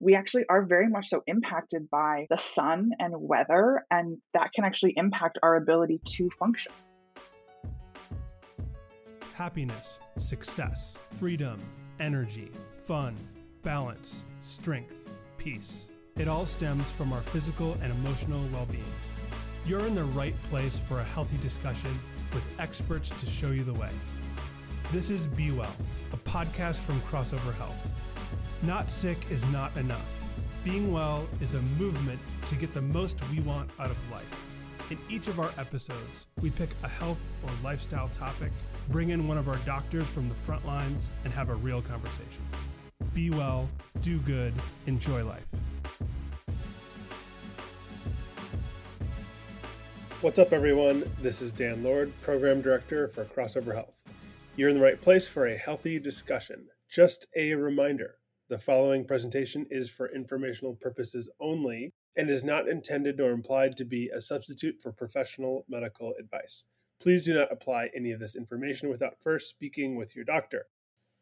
we actually are very much so impacted by the sun and weather, and that can actually impact our ability to function. Happiness, success, freedom, energy, fun, balance, strength, peace. It all stems from our physical and emotional well being. You're in the right place for a healthy discussion with experts to show you the way. This is Be Well, a podcast from Crossover Health. Not sick is not enough. Being well is a movement to get the most we want out of life. In each of our episodes, we pick a health or lifestyle topic, bring in one of our doctors from the front lines, and have a real conversation. Be well, do good, enjoy life. What's up, everyone? This is Dan Lord, Program Director for Crossover Health. You're in the right place for a healthy discussion. Just a reminder the following presentation is for informational purposes only and is not intended nor implied to be a substitute for professional medical advice. Please do not apply any of this information without first speaking with your doctor.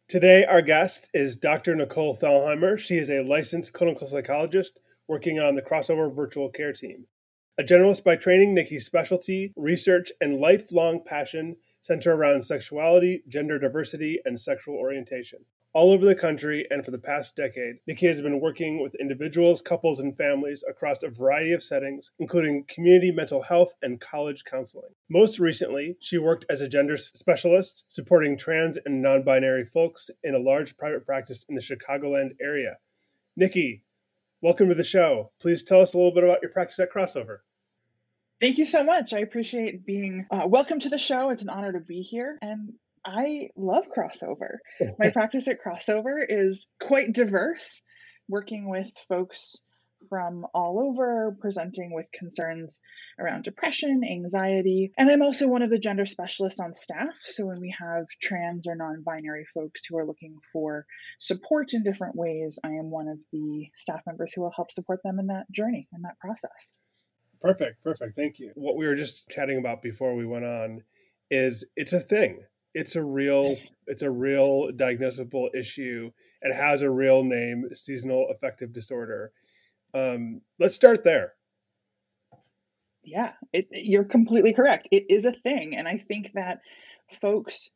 Today, our guest is Dr. Nicole Thalheimer. She is a licensed clinical psychologist working on the Crossover Virtual Care Team. A generalist by training, Nikki's specialty, research, and lifelong passion center around sexuality, gender diversity, and sexual orientation. All over the country and for the past decade, Nikki has been working with individuals, couples, and families across a variety of settings, including community mental health and college counseling. Most recently, she worked as a gender specialist, supporting trans and non binary folks in a large private practice in the Chicagoland area. Nikki, welcome to the show. Please tell us a little bit about your practice at Crossover. Thank you so much. I appreciate being uh, welcome to the show. It's an honor to be here. And I love crossover. My practice at crossover is quite diverse, working with folks from all over, presenting with concerns around depression, anxiety, and I'm also one of the gender specialists on staff. So when we have trans or non binary folks who are looking for support in different ways, I am one of the staff members who will help support them in that journey and that process. Perfect, perfect. Thank you. What we were just chatting about before we went on is it's a thing. It's a real it's a real diagnosable issue. It has a real name, seasonal affective disorder. Um, let's start there. Yeah, it, you're completely correct. It is a thing, and I think that folks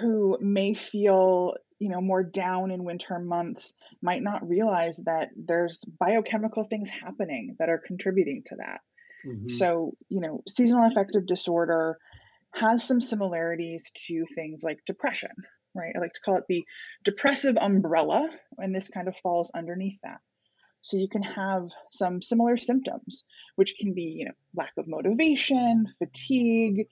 who may feel you know more down in winter months might not realize that there's biochemical things happening that are contributing to that mm-hmm. so you know seasonal affective disorder has some similarities to things like depression right i like to call it the depressive umbrella and this kind of falls underneath that so you can have some similar symptoms which can be you know lack of motivation fatigue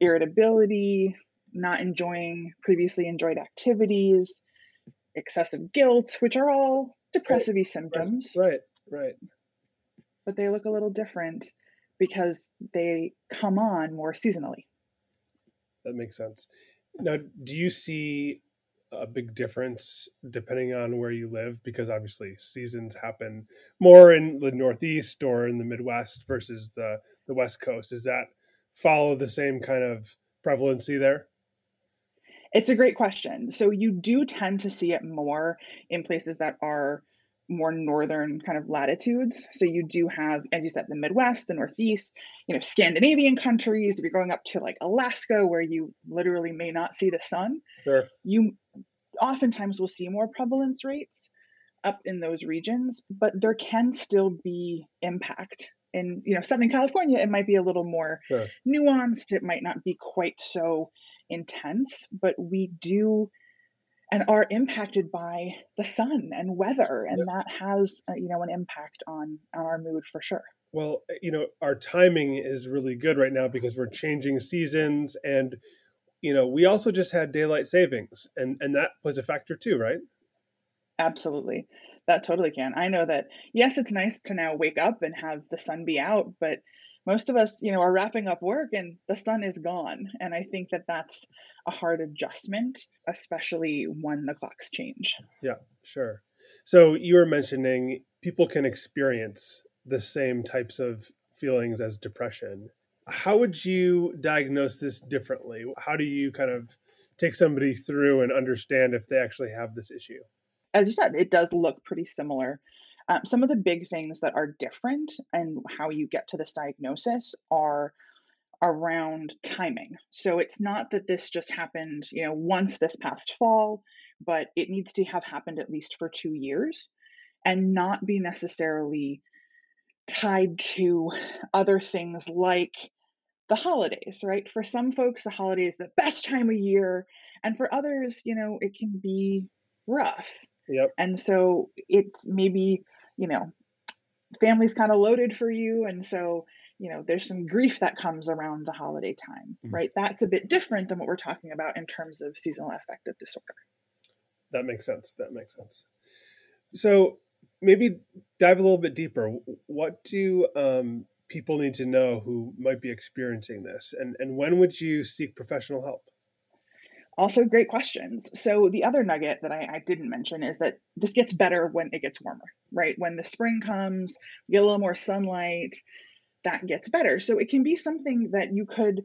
irritability not enjoying previously enjoyed activities, excessive guilt, which are all depressive right, symptoms. Right, right. But they look a little different because they come on more seasonally. That makes sense. Now, do you see a big difference depending on where you live? Because obviously seasons happen more in the Northeast or in the Midwest versus the, the West Coast. Does that follow the same kind of prevalency there? It's a great question. So you do tend to see it more in places that are more northern kind of latitudes. So you do have, as you said, the Midwest, the Northeast, you know, Scandinavian countries. If you're going up to like Alaska, where you literally may not see the sun, sure. you oftentimes will see more prevalence rates up in those regions, but there can still be impact. In you know Southern California, it might be a little more sure. nuanced. It might not be quite so intense, but we do and are impacted by the sun and weather and yep. that has uh, you know an impact on on our mood for sure. Well eh, you know our timing is really good right now because we're changing seasons and you know we also just had daylight savings and and that plays a factor too right? Absolutely. That totally can. I know that yes it's nice to now wake up and have the sun be out but most of us, you know, are wrapping up work and the sun is gone. And I think that that's a hard adjustment, especially when the clocks change. Yeah, sure. So you were mentioning people can experience the same types of feelings as depression. How would you diagnose this differently? How do you kind of take somebody through and understand if they actually have this issue? As you said, it does look pretty similar Um, some of the big things that are different and how you get to this diagnosis are around timing. So it's not that this just happened, you know, once this past fall, but it needs to have happened at least for two years and not be necessarily tied to other things like the holidays, right? For some folks, the holiday is the best time of year. And for others, you know, it can be rough. Yep. And so it's maybe, you know, family's kind of loaded for you. And so, you know, there's some grief that comes around the holiday time, mm-hmm. right? That's a bit different than what we're talking about in terms of seasonal affective disorder. That makes sense. That makes sense. So maybe dive a little bit deeper. What do um, people need to know who might be experiencing this, and and when would you seek professional help? Also, great questions. So the other nugget that I, I, didn't mention is that this gets better when it gets warmer, right? When the spring comes, you get a little more sunlight, that gets better. So it can be something that you could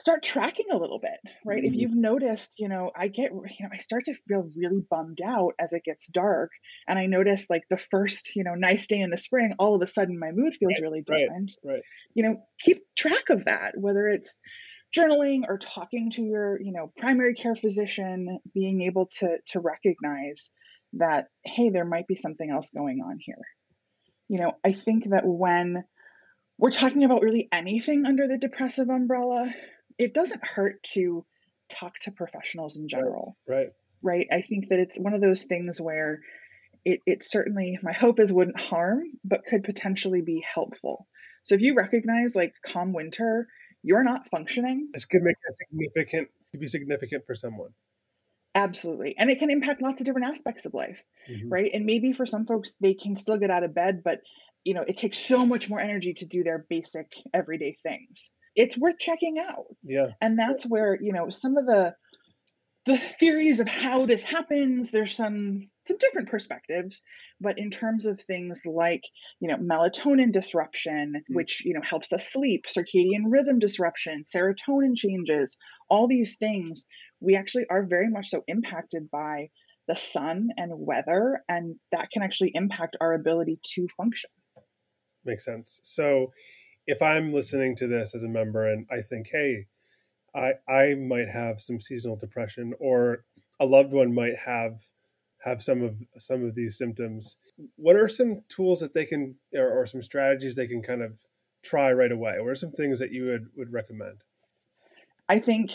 start tracking a little bit, right? Mm-hmm. If you've noticed, you know, I get, you know, I start to feel really bummed out as it gets dark. And I notice like the first, you know, nice day in the spring, all of a sudden my mood feels right, really different. Right, right. You know, keep track of that, whether it's journaling or talking to your, you know, primary care physician, being able to to recognize that, hey, there might be something else going on here. You know, I think that when we're talking about really anything under the depressive umbrella, it doesn't hurt to talk to professionals in general. Right. Right. I think that it's one of those things where it, it certainly, my hope is wouldn't harm, but could potentially be helpful. So if you recognize like calm winter, you're not functioning. This could make a significant, could be significant for someone. Absolutely. And it can impact lots of different aspects of life, mm-hmm. right? And maybe for some folks, they can still get out of bed, but you know, it takes so much more energy to do their basic everyday things it's worth checking out. Yeah. And that's where, you know, some of the the theories of how this happens, there's some some different perspectives, but in terms of things like, you know, melatonin disruption, mm-hmm. which, you know, helps us sleep, circadian rhythm disruption, serotonin changes, all these things, we actually are very much so impacted by the sun and weather, and that can actually impact our ability to function. Makes sense. So if I'm listening to this as a member and I think, hey, I I might have some seasonal depression or a loved one might have have some of some of these symptoms, what are some tools that they can or, or some strategies they can kind of try right away? What are some things that you would would recommend? I think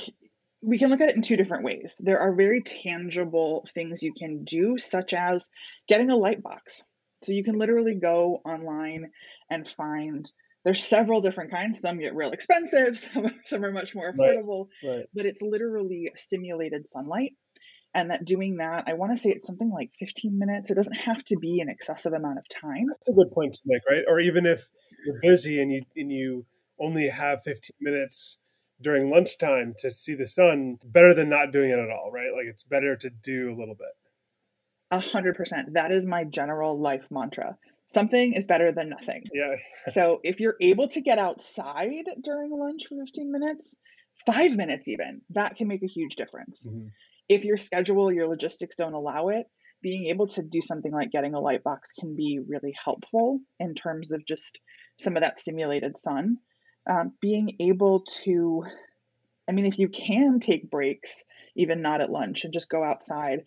we can look at it in two different ways. There are very tangible things you can do, such as getting a light box. So you can literally go online and find there's several different kinds. Some get real expensive, some, some are much more affordable, right, right. but it's literally simulated sunlight. And that doing that, I want to say it's something like 15 minutes. It doesn't have to be an excessive amount of time. That's a good point to make, right? Or even if you're busy and you and you only have 15 minutes during lunchtime to see the sun, better than not doing it at all, right? Like it's better to do a little bit. A hundred percent. That is my general life mantra something is better than nothing. Yeah. so if you're able to get outside during lunch for 15 minutes, five minutes even, that can make a huge difference. Mm-hmm. If your schedule, your logistics don't allow it, being able to do something like getting a light box can be really helpful in terms of just some of that simulated sun. Um, being able to, I mean, if you can take breaks, even not at lunch, and just go outside,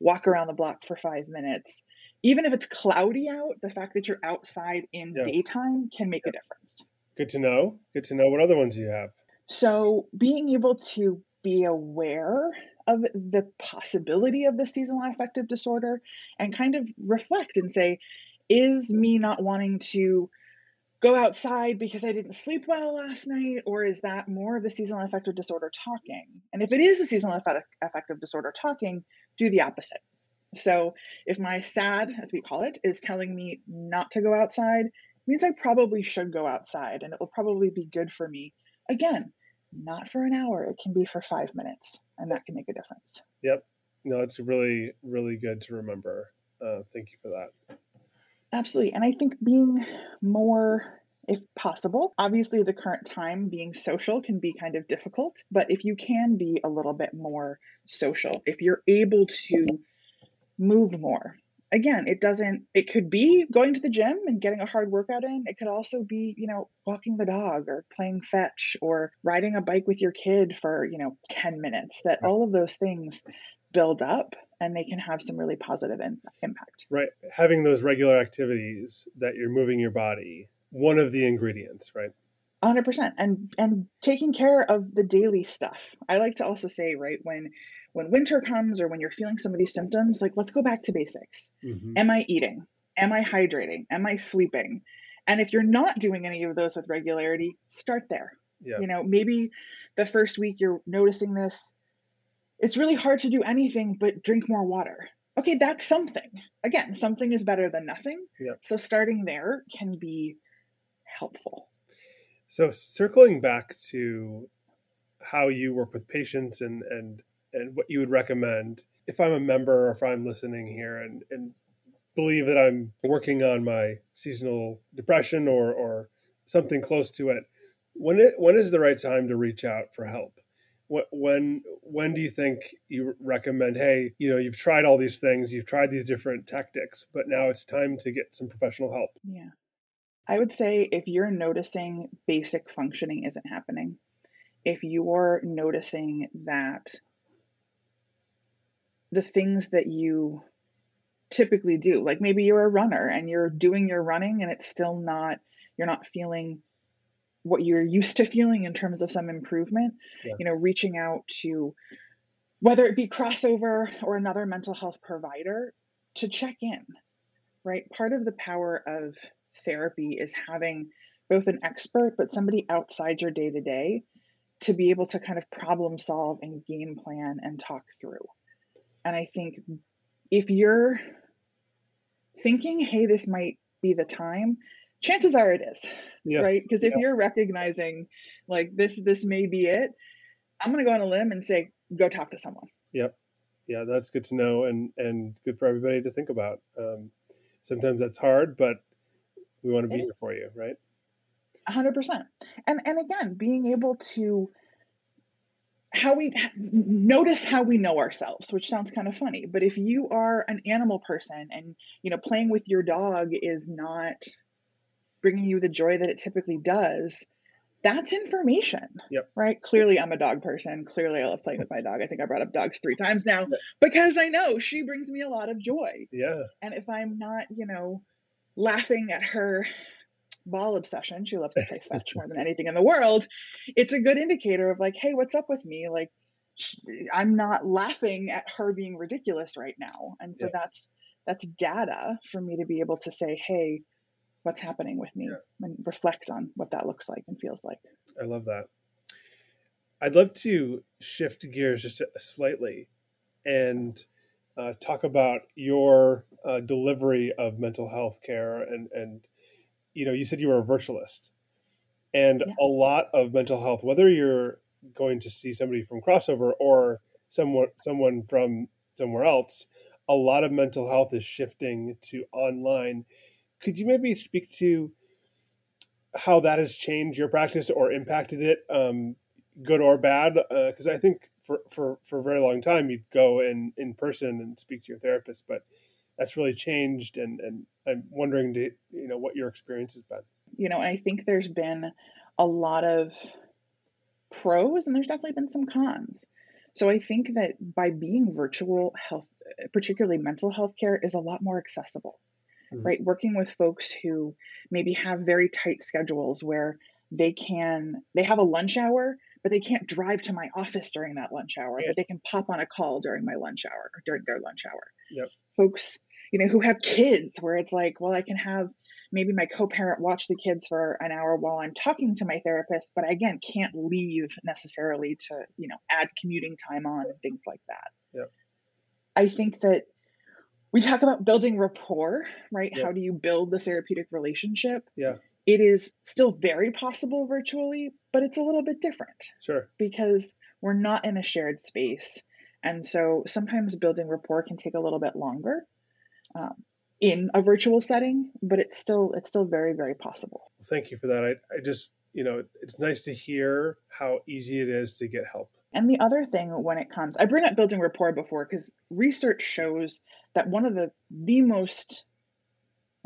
walk around the block for five minutes, even if it's cloudy out, the fact that you're outside in yeah. daytime can make yeah. a difference. Good to know. Good to know. What other ones do you have? So, being able to be aware of the possibility of the seasonal affective disorder and kind of reflect and say, is me not wanting to go outside because I didn't sleep well last night, or is that more of the seasonal affective disorder talking? And if it is a seasonal affective disorder talking, do the opposite. So if my SAD, as we call it, is telling me not to go outside, means I probably should go outside and it will probably be good for me. Again, not for an hour, it can be for five minutes, and that can make a difference. Yep. No, it's really, really good to remember. Uh, thank you for that. Absolutely. And I think being more if possible. Obviously, the current time being social can be kind of difficult, but if you can be a little bit more social, if you're able to move more. Again, it doesn't, it could be going to the gym and getting a hard workout in. It could also be, you know, walking the dog or playing fetch or riding a bike with your kid for, you know, 10 minutes. That all of those things build up and they can have some really positive in, impact. Right. Having those regular activities that you're moving your body, one of the ingredients, right? 100% and and taking care of the daily stuff i like to also say right when when winter comes or when you're feeling some of these symptoms, like let's go back to basics. Mm-hmm. Am I eating? Am I hydrating? Am I sleeping? And if you're not doing any of those with regularity, start there. Yeah. You know, maybe the first week you're noticing this. It's really hard to do anything but drink more water. Okay, that's something. Again, something is better than nothing. Yeah. So starting there can be helpful. So circling back to how you work with patients and and and what you would recommend if I'm a member or if I'm listening here and, and believe that I'm working on my seasonal depression or, or something close to it. When it when is the right time to reach out for help? When when do you think you recommend? Hey, you know, you've tried all these things, you've tried these different tactics, but now it's time to get some professional help. Yeah, I would say if you're noticing basic functioning isn't happening, if you're noticing that the things that you typically do. Like maybe you're a runner and you're doing your running and it's still not, you're not feeling what you're used to feeling in terms of some improvement. Yeah. You know, reaching out to whether it be crossover or another mental health provider to check in, right? Part of the power of therapy is having both an expert, but somebody outside your day to day to be able to kind of problem solve and game plan and talk through. And I think if you're thinking, hey, this might be the time, chances are it is. Yeah. Right. Because if you're recognizing like this, this may be it, I'm going to go on a limb and say, go talk to someone. Yep. Yeah, that's good to know and, and good for everybody to think about. Um, sometimes that's hard, but we want to be here for you, right? 100%. And, and again, being able to how we notice how we know ourselves which sounds kind of funny but if you are an animal person and you know playing with your dog is not bringing you the joy that it typically does that's information. Yep. right? Clearly i'm a dog person. Clearly i love playing with my dog. I think i brought up dogs three times now because i know she brings me a lot of joy. Yeah. And if i'm not you know laughing at her ball obsession. She loves to play fetch more than anything in the world. It's a good indicator of like, hey, what's up with me? Like, I'm not laughing at her being ridiculous right now. And so yeah. that's that's data for me to be able to say, hey, what's happening with me yeah. and reflect on what that looks like and feels like. I love that. I'd love to shift gears just slightly and uh, talk about your uh, delivery of mental health care and, and you know, you said you were a virtualist, and a lot of mental health, whether you're going to see somebody from crossover or someone someone from somewhere else, a lot of mental health is shifting to online. Could you maybe speak to how that has changed your practice or impacted it, um, good or bad? Because uh, I think for, for, for a very long time you'd go in, in person and speak to your therapist, but that's really changed and and i'm wondering to, you know what your experience has been you know i think there's been a lot of pros and there's definitely been some cons so i think that by being virtual health particularly mental health care is a lot more accessible mm-hmm. right working with folks who maybe have very tight schedules where they can they have a lunch hour but they can't drive to my office during that lunch hour yeah. but they can pop on a call during my lunch hour or during their lunch hour yep. folks you know, who have kids where it's like, well, I can have maybe my co-parent watch the kids for an hour while I'm talking to my therapist, but I, again can't leave necessarily to, you know, add commuting time on and things like that. Yeah. I think that we talk about building rapport, right? Yeah. How do you build the therapeutic relationship? Yeah. It is still very possible virtually, but it's a little bit different. Sure. Because we're not in a shared space. And so sometimes building rapport can take a little bit longer um, in a virtual setting, but it's still it's still very very possible. Thank you for that. I, I just you know it's nice to hear how easy it is to get help And the other thing when it comes, I bring up building rapport before because research shows that one of the the most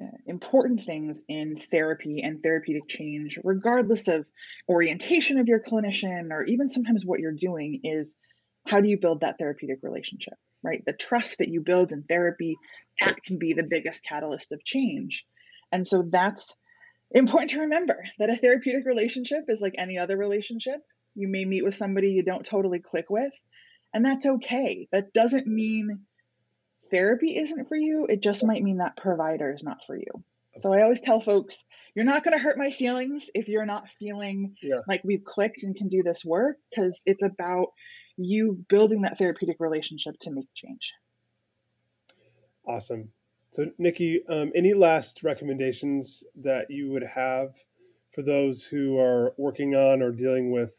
uh, important things in therapy and therapeutic change, regardless of orientation of your clinician or even sometimes what you're doing, is how do you build that therapeutic relationship, right? The trust that you build in therapy, that can be the biggest catalyst of change. And so that's important to remember that a therapeutic relationship is like any other relationship. You may meet with somebody you don't totally click with, and that's okay. That doesn't mean therapy isn't for you, it just might mean that provider is not for you. So I always tell folks, you're not going to hurt my feelings if you're not feeling yeah. like we've clicked and can do this work because it's about you building that therapeutic relationship to make change. Awesome. So, Nikki, um, any last recommendations that you would have for those who are working on or dealing with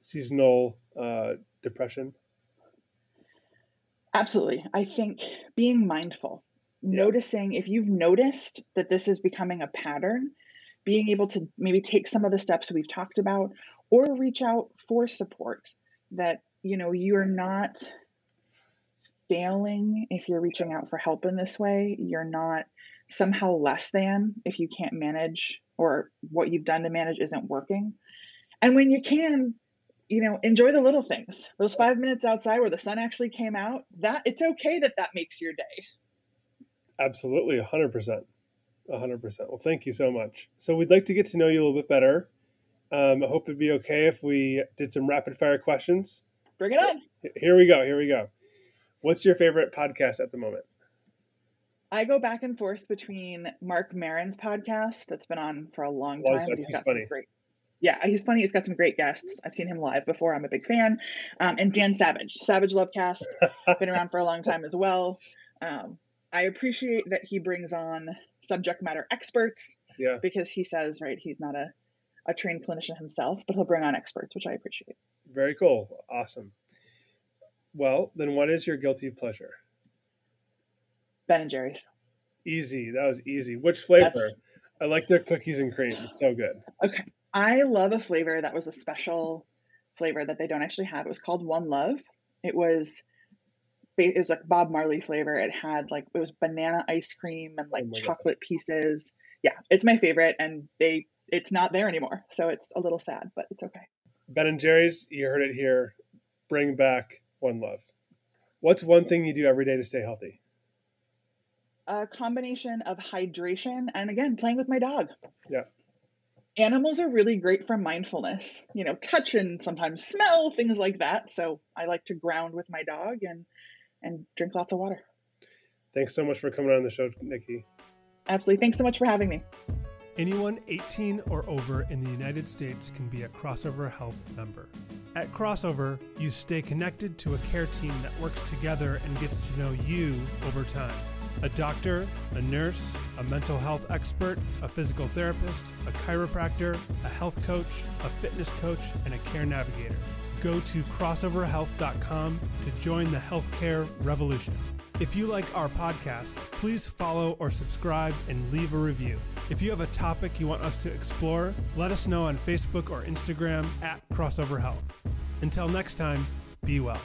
seasonal uh, depression? Absolutely. I think being mindful, yeah. noticing if you've noticed that this is becoming a pattern, being able to maybe take some of the steps we've talked about or reach out for support that you know you're not failing if you're reaching out for help in this way. You're not somehow less than if you can't manage or what you've done to manage isn't working. And when you can you know enjoy the little things. Those five minutes outside where the sun actually came out that it's okay that that makes your day. Absolutely 100% 100% well thank you so much. So we'd like to get to know you a little bit better um, i hope it'd be okay if we did some rapid fire questions bring it on here we go here we go what's your favorite podcast at the moment I go back and forth between Marc Maron's podcast that's been on for a long time. Long he's, he's got funny. some great yeah, he's funny. He's got some great guests. I've seen him live before. I'm a big fan. Um, and Dan Savage, Savage Lovecast, been around for a long time as well. Um, I appreciate that he brings on subject matter experts. Yeah. Because he says, right, he's not a, a trained clinician himself, but he'll bring on experts, which I appreciate. Very cool. Awesome. Well, then what is your guilty pleasure? Ben and Jerry's. Easy. That was easy. Which flavor? That's... I like their cookies and cream. It's so good. Okay. I love a flavor that was a special flavor that they don't actually have. It was called One Love. It was it was like Bob Marley flavor. It had like it was banana ice cream and like oh chocolate God. pieces. Yeah, it's my favorite, and they it's not there anymore, so it's a little sad, but it's okay. Ben and Jerry's, you heard it here. Bring back One Love. What's one thing you do every day to stay healthy? A combination of hydration and again playing with my dog. Yeah animals are really great for mindfulness you know touch and sometimes smell things like that so i like to ground with my dog and and drink lots of water thanks so much for coming on the show nikki absolutely thanks so much for having me anyone 18 or over in the united states can be a crossover health member at crossover you stay connected to a care team that works together and gets to know you over time a doctor, a nurse, a mental health expert, a physical therapist, a chiropractor, a health coach, a fitness coach, and a care navigator. Go to crossoverhealth.com to join the healthcare revolution. If you like our podcast, please follow or subscribe and leave a review. If you have a topic you want us to explore, let us know on Facebook or Instagram at Crossover Health. Until next time, be well.